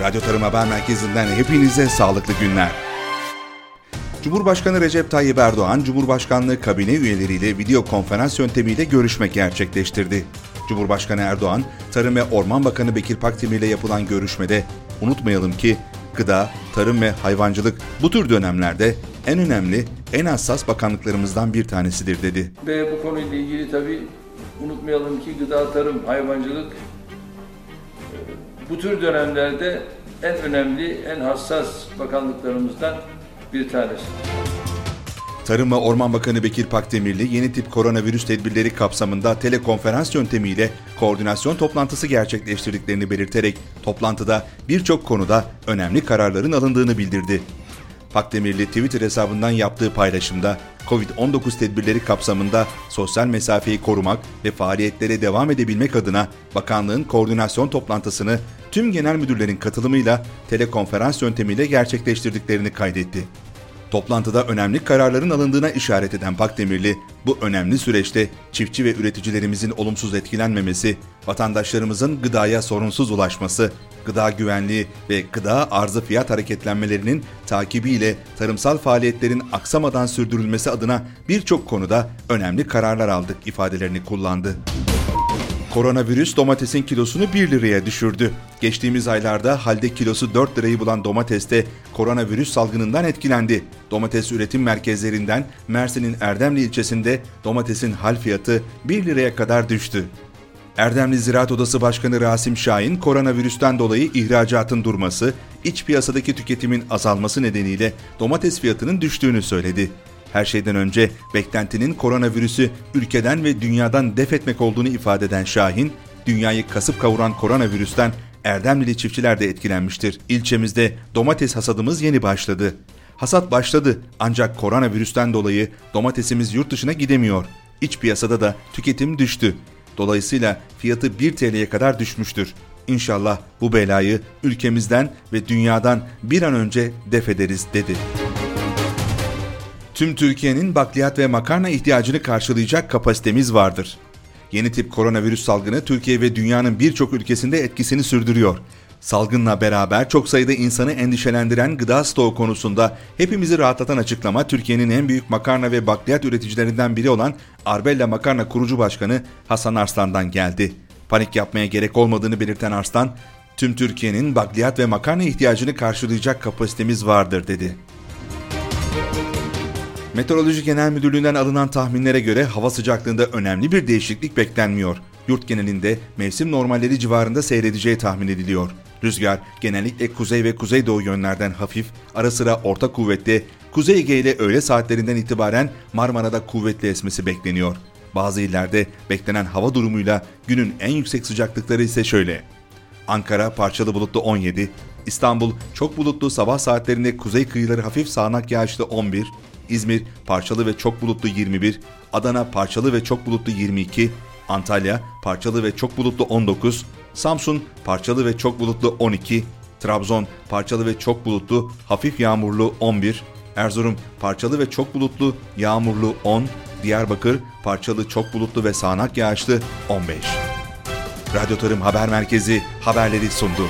Radyo Tarım Haber Merkezi'nden hepinize sağlıklı günler. Cumhurbaşkanı Recep Tayyip Erdoğan, Cumhurbaşkanlığı kabine üyeleriyle video konferans yöntemiyle görüşme gerçekleştirdi. Cumhurbaşkanı Erdoğan, Tarım ve Orman Bakanı Bekir Pakdemir ile yapılan görüşmede unutmayalım ki gıda, tarım ve hayvancılık bu tür dönemlerde en önemli, en hassas bakanlıklarımızdan bir tanesidir dedi. Ve bu konuyla ilgili tabii unutmayalım ki gıda, tarım, hayvancılık bu tür dönemlerde en önemli, en hassas bakanlıklarımızdan bir tanesi. Tarım ve Orman Bakanı Bekir Pakdemirli yeni tip koronavirüs tedbirleri kapsamında telekonferans yöntemiyle koordinasyon toplantısı gerçekleştirdiklerini belirterek toplantıda birçok konuda önemli kararların alındığını bildirdi. Pakdemirli Twitter hesabından yaptığı paylaşımda COVID-19 tedbirleri kapsamında sosyal mesafeyi korumak ve faaliyetlere devam edebilmek adına bakanlığın koordinasyon toplantısını tüm genel müdürlerin katılımıyla telekonferans yöntemiyle gerçekleştirdiklerini kaydetti. Toplantıda önemli kararların alındığına işaret eden Pakdemirli, bu önemli süreçte çiftçi ve üreticilerimizin olumsuz etkilenmemesi, vatandaşlarımızın gıdaya sorunsuz ulaşması, gıda güvenliği ve gıda arzı fiyat hareketlenmelerinin takibiyle tarımsal faaliyetlerin aksamadan sürdürülmesi adına birçok konuda önemli kararlar aldık ifadelerini kullandı. Koronavirüs domatesin kilosunu 1 liraya düşürdü. Geçtiğimiz aylarda halde kilosu 4 lirayı bulan domateste koronavirüs salgınından etkilendi. Domates üretim merkezlerinden Mersin'in Erdemli ilçesinde domatesin hal fiyatı 1 liraya kadar düştü. Erdemli Ziraat Odası Başkanı Rasim Şahin, koronavirüsten dolayı ihracatın durması, iç piyasadaki tüketimin azalması nedeniyle domates fiyatının düştüğünü söyledi. Her şeyden önce beklentinin koronavirüsü ülkeden ve dünyadan def etmek olduğunu ifade eden Şahin, dünyayı kasıp kavuran koronavirüsten Erdemlili çiftçiler de etkilenmiştir. İlçemizde domates hasadımız yeni başladı. Hasat başladı ancak koronavirüsten dolayı domatesimiz yurt dışına gidemiyor. İç piyasada da tüketim düştü. Dolayısıyla fiyatı 1 TL'ye kadar düşmüştür. İnşallah bu belayı ülkemizden ve dünyadan bir an önce def ederiz dedi. Tüm Türkiye'nin bakliyat ve makarna ihtiyacını karşılayacak kapasitemiz vardır. Yeni tip koronavirüs salgını Türkiye ve dünyanın birçok ülkesinde etkisini sürdürüyor. Salgınla beraber çok sayıda insanı endişelendiren gıda stoğu konusunda hepimizi rahatlatan açıklama Türkiye'nin en büyük makarna ve bakliyat üreticilerinden biri olan Arbella Makarna kurucu başkanı Hasan Arslan'dan geldi. Panik yapmaya gerek olmadığını belirten Arslan, tüm Türkiye'nin bakliyat ve makarna ihtiyacını karşılayacak kapasitemiz vardır dedi. Meteoroloji Genel Müdürlüğü'nden alınan tahminlere göre hava sıcaklığında önemli bir değişiklik beklenmiyor. Yurt genelinde mevsim normalleri civarında seyredeceği tahmin ediliyor. Rüzgar genellikle kuzey ve kuzeydoğu yönlerden hafif, ara sıra orta kuvvetli, Kuzey Ege ile öğle saatlerinden itibaren Marmara'da kuvvetli esmesi bekleniyor. Bazı illerde beklenen hava durumuyla günün en yüksek sıcaklıkları ise şöyle. Ankara parçalı bulutlu 17, İstanbul çok bulutlu sabah saatlerinde kuzey kıyıları hafif sağanak yağışlı 11, İzmir parçalı ve çok bulutlu 21, Adana parçalı ve çok bulutlu 22, Antalya parçalı ve çok bulutlu 19, Samsun parçalı ve çok bulutlu 12, Trabzon parçalı ve çok bulutlu hafif yağmurlu 11, Erzurum parçalı ve çok bulutlu yağmurlu 10, Diyarbakır parçalı çok bulutlu ve sağanak yağışlı 15. Radyo Tarım Haber Merkezi haberleri sundu.